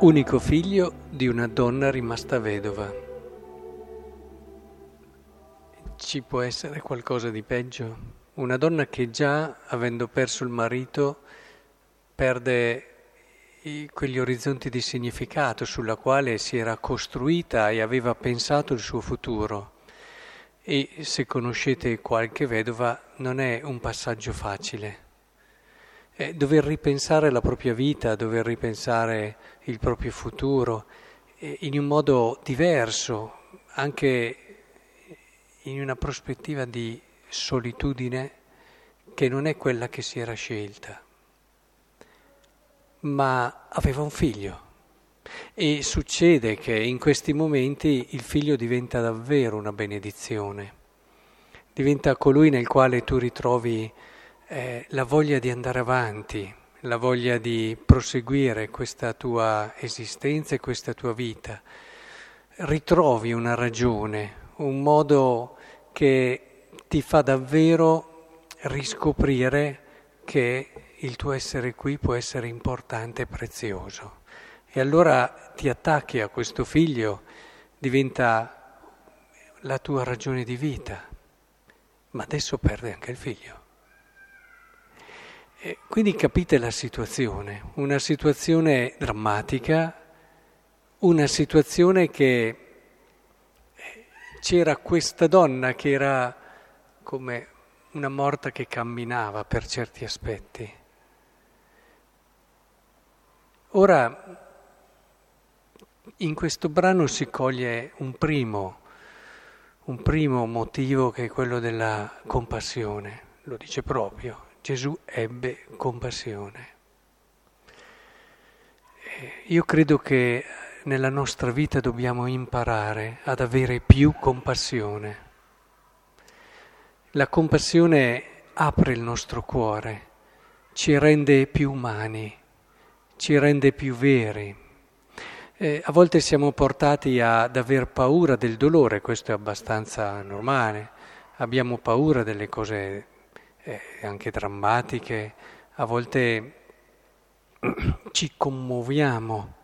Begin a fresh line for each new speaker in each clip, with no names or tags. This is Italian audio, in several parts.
unico figlio di una donna rimasta vedova. Ci può essere qualcosa di peggio? Una donna che già, avendo perso il marito, perde quegli orizzonti di significato sulla quale si era costruita e aveva pensato il suo futuro. E se conoscete qualche vedova non è un passaggio facile. È dover ripensare la propria vita, dover ripensare il proprio futuro in un modo diverso, anche in una prospettiva di solitudine che non è quella che si era scelta. Ma aveva un figlio e succede che in questi momenti il figlio diventa davvero una benedizione, diventa colui nel quale tu ritrovi eh, la voglia di andare avanti, la voglia di proseguire questa tua esistenza e questa tua vita. Ritrovi una ragione, un modo che ti fa davvero riscoprire che il tuo essere qui può essere importante e prezioso. E allora ti attacchi a questo figlio, diventa la tua ragione di vita, ma adesso perde anche il figlio. E quindi capite la situazione, una situazione drammatica, una situazione che eh, c'era questa donna che era come una morta che camminava per certi aspetti. Ora, in questo brano si coglie un primo, un primo motivo che è quello della compassione, lo dice proprio, Gesù ebbe compassione. Io credo che nella nostra vita dobbiamo imparare ad avere più compassione. La compassione apre il nostro cuore, ci rende più umani, ci rende più veri. Eh, a volte siamo portati ad aver paura del dolore, questo è abbastanza normale, abbiamo paura delle cose eh, anche drammatiche, a volte ci commuoviamo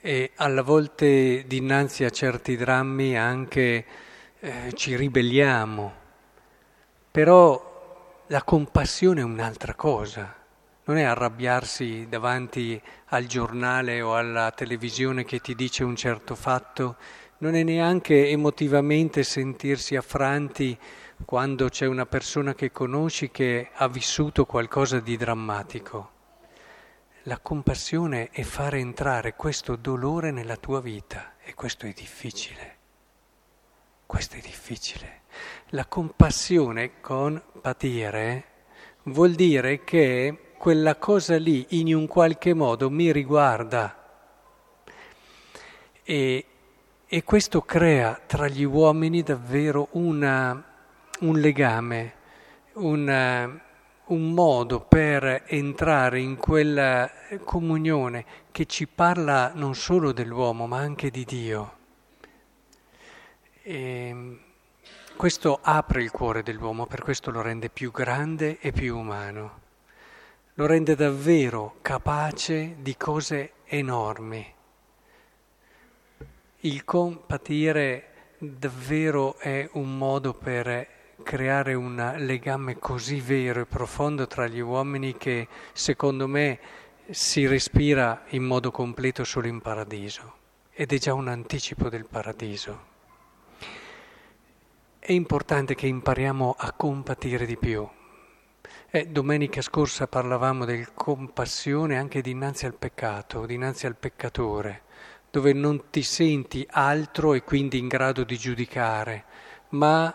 e alle volte dinanzi a certi drammi anche eh, ci ribelliamo, però la compassione è un'altra cosa, non è arrabbiarsi davanti al giornale o alla televisione che ti dice un certo fatto, non è neanche emotivamente sentirsi affranti quando c'è una persona che conosci che ha vissuto qualcosa di drammatico. La compassione è fare entrare questo dolore nella tua vita e questo è difficile. Questo è difficile. La compassione con patire vuol dire che quella cosa lì in un qualche modo mi riguarda e, e questo crea tra gli uomini davvero una un legame, un, un modo per entrare in quella comunione che ci parla non solo dell'uomo ma anche di Dio. E questo apre il cuore dell'uomo, per questo lo rende più grande e più umano, lo rende davvero capace di cose enormi. Il compatire davvero è un modo per creare un legame così vero e profondo tra gli uomini che secondo me si respira in modo completo solo in paradiso ed è già un anticipo del paradiso. È importante che impariamo a compatire di più. Eh, domenica scorsa parlavamo del compassione anche dinanzi al peccato, dinanzi al peccatore, dove non ti senti altro e quindi in grado di giudicare, ma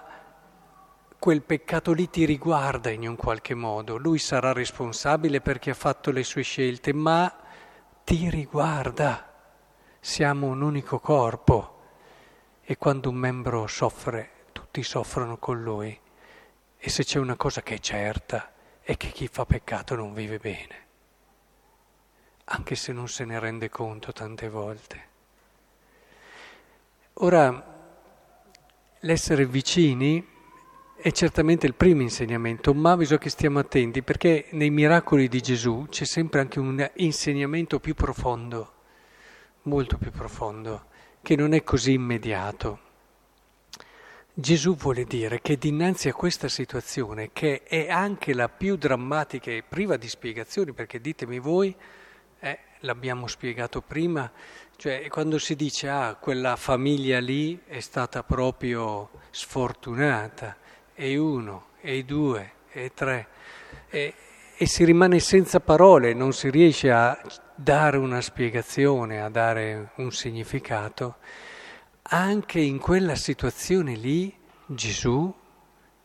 quel peccato lì ti riguarda in un qualche modo, lui sarà responsabile perché ha fatto le sue scelte, ma ti riguarda. Siamo un unico corpo e quando un membro soffre, tutti soffrono con lui. E se c'è una cosa che è certa è che chi fa peccato non vive bene, anche se non se ne rende conto tante volte. Ora, l'essere vicini è certamente il primo insegnamento, ma bisogna che stiamo attenti perché nei miracoli di Gesù c'è sempre anche un insegnamento più profondo, molto più profondo, che non è così immediato. Gesù vuole dire che dinanzi a questa situazione, che è anche la più drammatica e priva di spiegazioni, perché ditemi voi, l'abbiamo spiegato prima, cioè quando si dice ah, quella famiglia lì è stata proprio sfortunata, e uno, e due, e tre, e, e si rimane senza parole, non si riesce a dare una spiegazione, a dare un significato, anche in quella situazione lì Gesù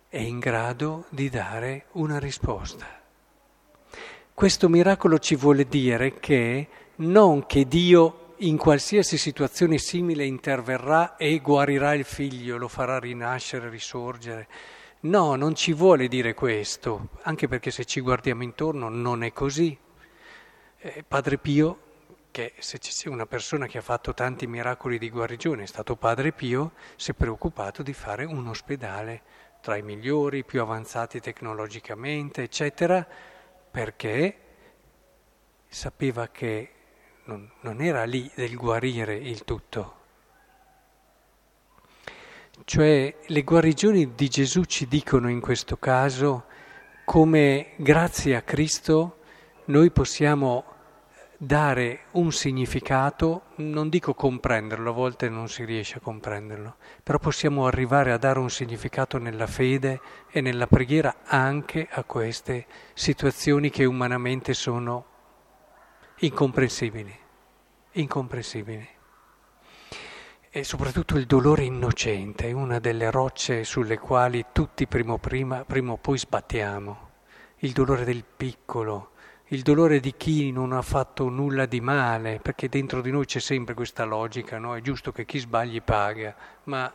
è in grado di dare una risposta. Questo miracolo ci vuole dire che non che Dio in qualsiasi situazione simile interverrà e guarirà il figlio, lo farà rinascere, risorgere. No, non ci vuole dire questo, anche perché se ci guardiamo intorno non è così. Eh, Padre Pio, che se c'è una persona che ha fatto tanti miracoli di guarigione, è stato Padre Pio, si è preoccupato di fare un ospedale tra i migliori, più avanzati tecnologicamente, eccetera, perché sapeva che non, non era lì del guarire il tutto. Cioè le guarigioni di Gesù ci dicono in questo caso come grazie a Cristo noi possiamo dare un significato, non dico comprenderlo, a volte non si riesce a comprenderlo, però possiamo arrivare a dare un significato nella fede e nella preghiera anche a queste situazioni che umanamente sono incomprensibili, incomprensibili. E soprattutto il dolore innocente è una delle rocce sulle quali tutti prima o, prima, prima o poi sbattiamo. Il dolore del piccolo, il dolore di chi non ha fatto nulla di male, perché dentro di noi c'è sempre questa logica, no? È giusto che chi sbagli paga, ma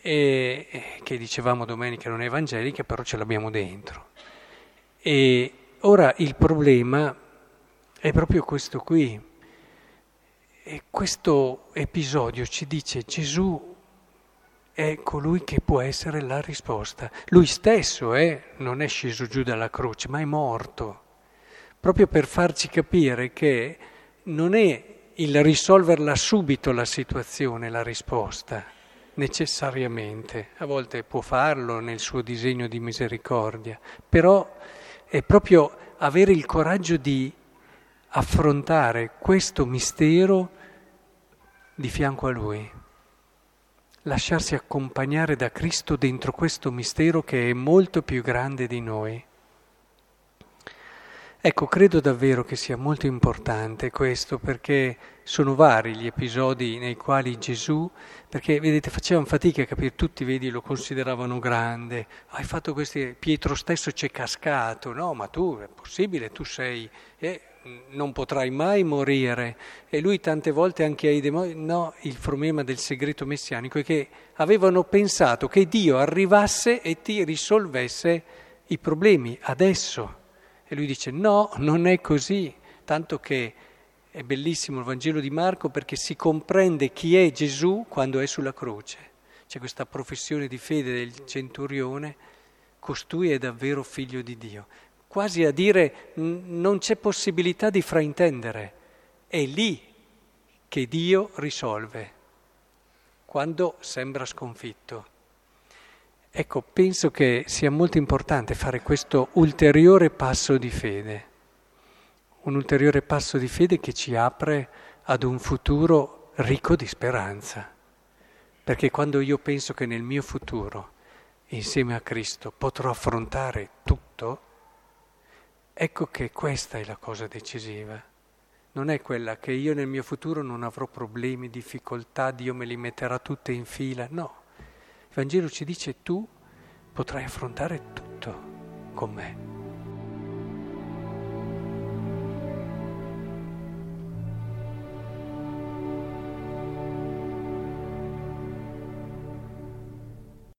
e, che dicevamo domenica non è evangelica, però ce l'abbiamo dentro. E ora il problema è proprio questo qui. E questo episodio ci dice Gesù è colui che può essere la risposta. Lui stesso eh, non è sceso giù dalla croce, ma è morto, proprio per farci capire che non è il risolverla subito la situazione la risposta, necessariamente. A volte può farlo nel suo disegno di misericordia, però è proprio avere il coraggio di affrontare questo mistero di fianco a Lui, lasciarsi accompagnare da Cristo dentro questo mistero che è molto più grande di noi. Ecco, credo davvero che sia molto importante questo perché sono vari gli episodi nei quali Gesù, perché vedete, facevano fatica a capire, tutti vedi lo consideravano grande, hai fatto questi, Pietro stesso ci è cascato, no, ma tu è possibile, tu sei, eh, non potrai mai morire. E lui tante volte anche ai demoni, no, il problema del segreto messianico è che avevano pensato che Dio arrivasse e ti risolvesse i problemi adesso. E lui dice no, non è così, tanto che è bellissimo il Vangelo di Marco perché si comprende chi è Gesù quando è sulla croce. C'è questa professione di fede del centurione, costui è davvero figlio di Dio, quasi a dire non c'è possibilità di fraintendere, è lì che Dio risolve, quando sembra sconfitto. Ecco, penso che sia molto importante fare questo ulteriore passo di fede, un ulteriore passo di fede che ci apre ad un futuro ricco di speranza. Perché quando io penso che nel mio futuro, insieme a Cristo, potrò affrontare tutto, ecco che questa è la cosa decisiva. Non è quella che io nel mio futuro non avrò problemi, difficoltà, Dio me li metterà tutte in fila, no Vangelo ci dice tu potrai affrontare tutto con me.